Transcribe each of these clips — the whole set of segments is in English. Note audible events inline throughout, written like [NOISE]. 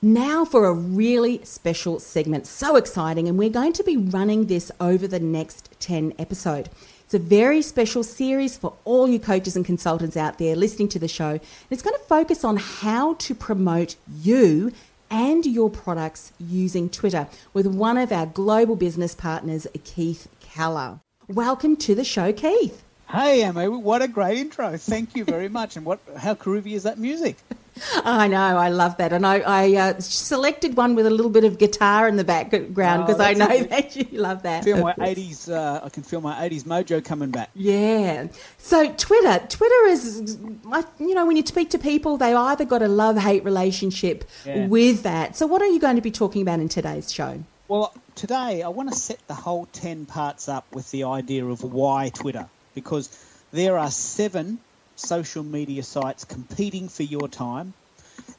Now for a really special segment. So exciting. And we're going to be running this over the next 10 episode. It's a very special series for all you coaches and consultants out there listening to the show. And it's going to focus on how to promote you and your products using Twitter with one of our global business partners, Keith Keller. Welcome to the show, Keith. Hey, Emma, what a great intro. Thank you very much. And what how groovy is that music? I know, I love that, and I, I uh, selected one with a little bit of guitar in the background because oh, I know [LAUGHS] that you love that. I feel my eighties, uh, I can feel my eighties mojo coming back. Yeah. So Twitter, Twitter is, you know, when you speak to people, they either got a love hate relationship yeah. with that. So what are you going to be talking about in today's show? Well, today I want to set the whole ten parts up with the idea of why Twitter, because there are seven social media sites competing for your time.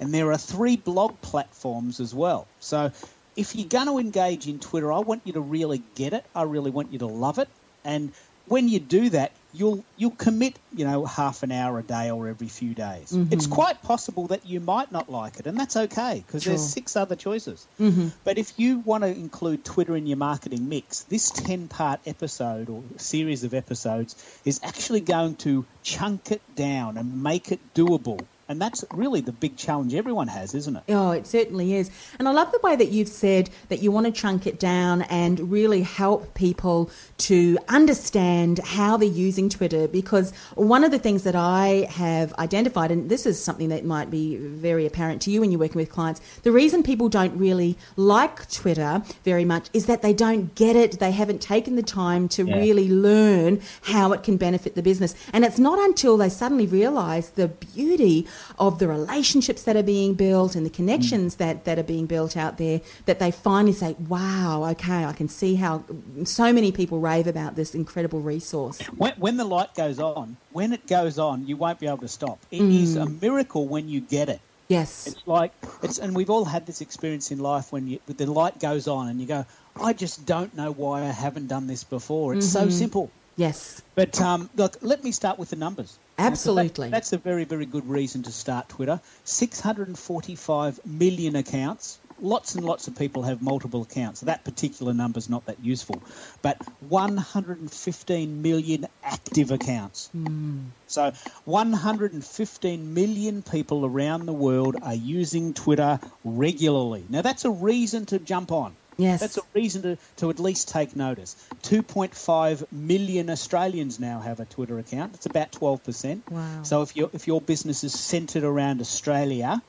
And there are three blog platforms as well. So if you're going to engage in Twitter, I want you to really get it. I really want you to love it. And when you do that, you'll you'll commit, you know, half an hour a day or every few days. Mm-hmm. It's quite possible that you might not like it, and that's okay because sure. there's six other choices. Mm-hmm. But if you want to include Twitter in your marketing mix, this ten-part episode or series of episodes is actually going to chunk it down and make it doable and that's really the big challenge everyone has, isn't it? Oh, it certainly is. And I love the way that you've said that you want to chunk it down and really help people to understand how they're using Twitter. Because one of the things that I have identified, and this is something that might be very apparent to you when you're working with clients, the reason people don't really like Twitter very much is that they don't get it. They haven't taken the time to yeah. really learn how it can benefit the business. And it's not until they suddenly realize the beauty of the relationships that are being built and the connections mm. that, that are being built out there that they finally say, wow, okay, I can see how so many people rave about this incredible resource. When, when the light goes on, when it goes on, you won't be able to stop. It mm. is a miracle when you get it. Yes. It's like it's and we've all had this experience in life when you the light goes on and you go, I just don't know why I haven't done this before. It's mm-hmm. so simple. Yes. But um, look, let me start with the numbers. Absolutely. That, that's a very, very good reason to start Twitter. 645 million accounts. Lots and lots of people have multiple accounts. So that particular number is not that useful. But 115 million active accounts. Mm. So 115 million people around the world are using Twitter regularly. Now, that's a reason to jump on. Yes. That's a reason to, to at least take notice. 2.5 million Australians now have a Twitter account. It's about 12%. Wow. So if, your if your business is centred around Australia,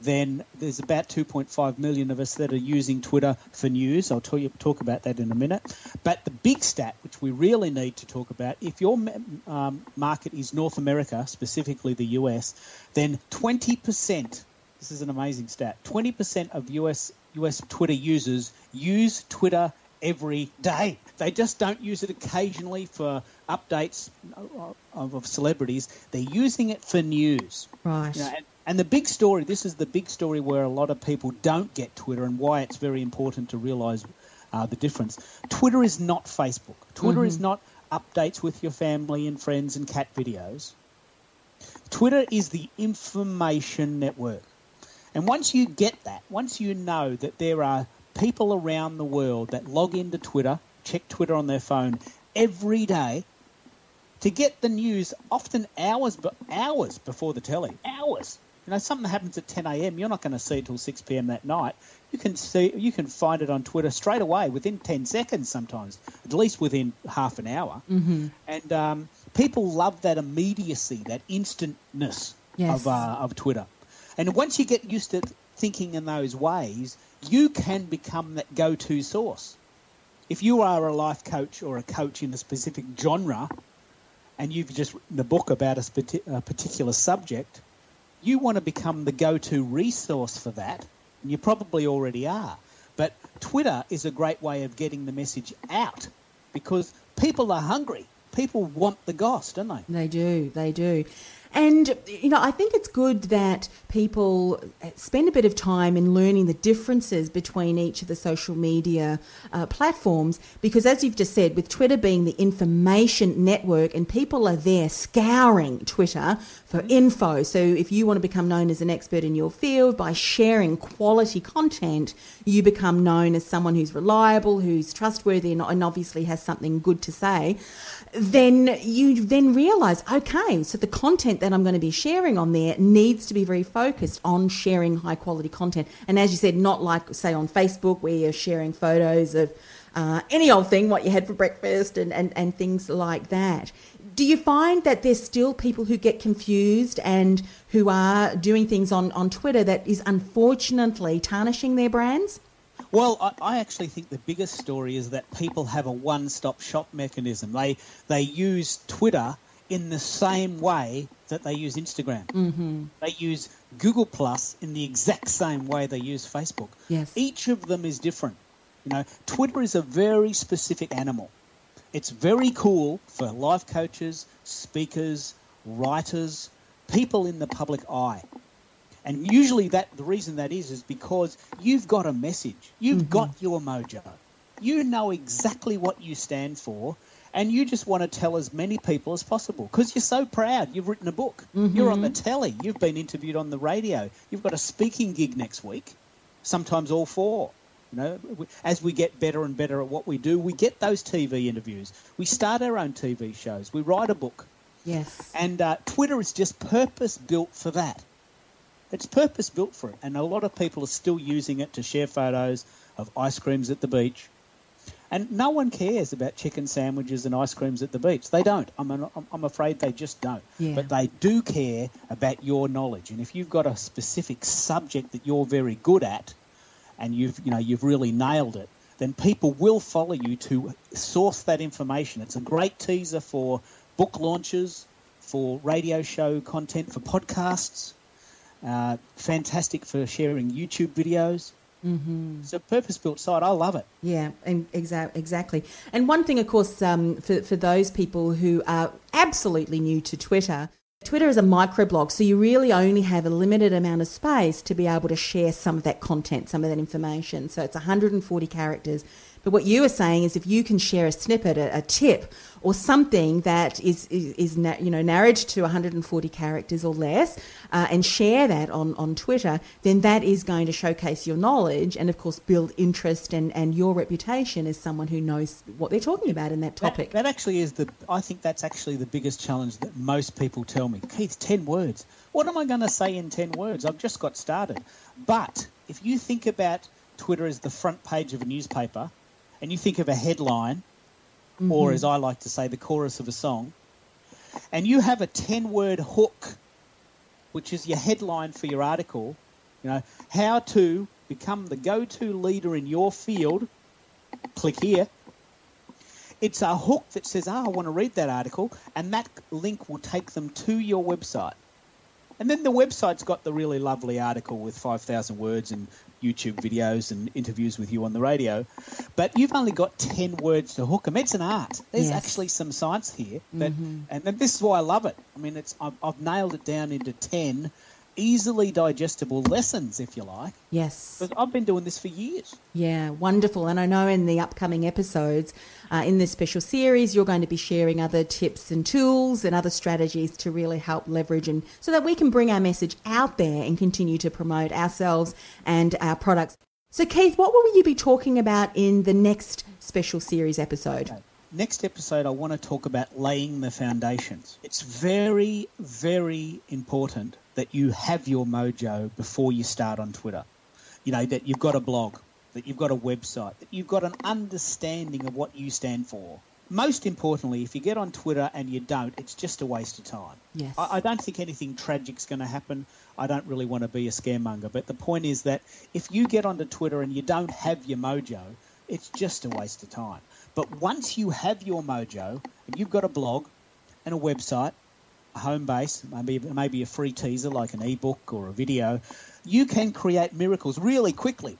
then there's about 2.5 million of us that are using Twitter for news. I'll tell you, talk about that in a minute. But the big stat, which we really need to talk about, if your um, market is North America, specifically the US, then 20%, this is an amazing stat, 20% of US US Twitter users use Twitter every day. They just don't use it occasionally for updates of, of celebrities. They're using it for news. Right. You know, and, and the big story, this is the big story where a lot of people don't get Twitter and why it's very important to realise uh, the difference. Twitter is not Facebook. Twitter mm-hmm. is not updates with your family and friends and cat videos. Twitter is the information network. And once you get that, once you know that there are people around the world that log into Twitter, check Twitter on their phone every day to get the news, often hours, but hours before the telly, hours. You know, something happens at 10 a.m. You're not going to see it till 6 p.m. that night. You can see, you can find it on Twitter straight away within 10 seconds, sometimes, at least within half an hour. Mm-hmm. And um, people love that immediacy, that instantness yes. of uh, of Twitter. And once you get used to thinking in those ways, you can become that go to source. If you are a life coach or a coach in a specific genre and you've just written a book about a, particular subject, you want to become the go to resource for that, and you probably already are. But Twitter is a great way of getting the message out because people are hungry. People want the goss, don't they? They do, they do. And, you know, I think it's good that people spend a bit of time in learning the differences between each of the social media uh, platforms because, as you've just said, with Twitter being the information network and people are there scouring Twitter for mm-hmm. info. So, if you want to become known as an expert in your field by sharing quality content, you become known as someone who's reliable, who's trustworthy, and, and obviously has something good to say. Then you then realize, okay, so the content that I'm going to be sharing on there needs to be very focused on sharing high quality content. And as you said, not like, say, on Facebook where you're sharing photos of uh, any old thing, what you had for breakfast, and, and, and things like that. Do you find that there's still people who get confused and who are doing things on, on Twitter that is unfortunately tarnishing their brands? Well, I, I, actually think the biggest story is that people have a one-stop shop mechanism. They they use Twitter in the same way that they use Instagram. Mm-hmm. They use Google Plus in the exact same way they use Facebook. Yes. Each of them is different. You know, Twitter is a very specific animal. It's very cool for life coaches, speakers, writers, people in the public eye. And usually that the reason that is is because you've got a message. You've mm-hmm. got your mojo. You know exactly what you stand for and you just want to tell as many people as possible because you're so proud. You've written a book. Mm-hmm. You're on the telly. You've been interviewed on the radio. You've got a speaking gig next week. Sometimes all four. You know, as we get better and better at what we do, we get those TV interviews. We start our own TV shows. We write a book. Yes. And uh, Twitter is just purpose built for that. It's purpose built for it, and a lot of people are still using it to share photos of ice creams at the beach and no one cares about chicken sandwiches and ice creams at the beach. They don't. I'm, an, I'm afraid they just don't. Yeah. But they do care about your knowledge. And if you've got a specific subject that you're very good at, and you've you know you've really nailed it, then people will follow you to source that information. It's a great teaser for book launches, for radio show content, for podcasts. Uh, fantastic for sharing YouTube videos. Mm-hmm. It's a purpose-built site. I love it. Yeah, and exa- exactly. And one thing, of course, um, for for those people who are absolutely new to Twitter, Twitter is a microblog, so you really only have a limited amount of space to be able to share some of that content, some of that information. So it's 140 characters. But what you are saying is if you can share a snippet, a, a tip, or something that is, is, is na- you know, narrated to 140 characters or less uh, and share that on, on Twitter, then that is going to showcase your knowledge and, of course, build interest and, and your reputation as someone who knows what they're talking about in that topic. That, that actually is the, I think that's actually the biggest challenge that most people tell me. Keith, 10 words. What am I going to say in 10 words? I've just got started. But if you think about Twitter as the front page of a newspaper and you think of a headline mm-hmm. or as I like to say, the chorus of a song, and you have a 10 word hook, which is your headline for your article, you know, how to become the go to leader in your field, click here. It's a hook that says, oh, I want to read that article, and that link will take them to your website. And then the website's got the really lovely article with 5,000 words and YouTube videos and interviews with you on the radio. But you've only got 10 words to hook them. It's an art. There's yes. actually some science here. That, mm-hmm. And this is why I love it. I mean, it's I've, I've nailed it down into 10 easily digestible lessons, if you like. Yes. Because I've been doing this for years. Yeah, wonderful. And I know in the upcoming episodes, uh, in this special series, you're going to be sharing other tips and tools and other strategies to really help leverage and so that we can bring our message out there and continue to promote ourselves and our products. So, Keith, what will you be talking about in the next special series episode? Okay. Next episode, I want to talk about laying the foundations. It's very, very important that you have your mojo before you start on Twitter. You know, that you've got a blog, that you've got a website, that you've got an understanding of what you stand for. Most importantly, if you get on Twitter and you don't, it's just a waste of time. Yes. I, I don't think anything tragic's going to happen. I don't really want to be a scaremonger, but the point is that if you get onto Twitter and you don't have your mojo, it's just a waste of time. But once you have your mojo and you've got a blog and a website home base, maybe maybe a free teaser like an ebook or a video, you can create miracles really quickly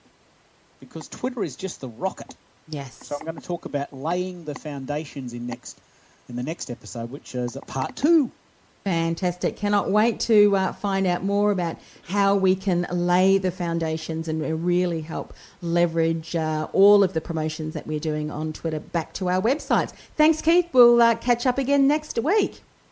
because Twitter is just the rocket. Yes. So I'm going to talk about laying the foundations in next in the next episode, which is part two. Fantastic. Cannot wait to uh, find out more about how we can lay the foundations and really help leverage uh, all of the promotions that we're doing on Twitter back to our websites. Thanks, Keith. We'll uh, catch up again next week.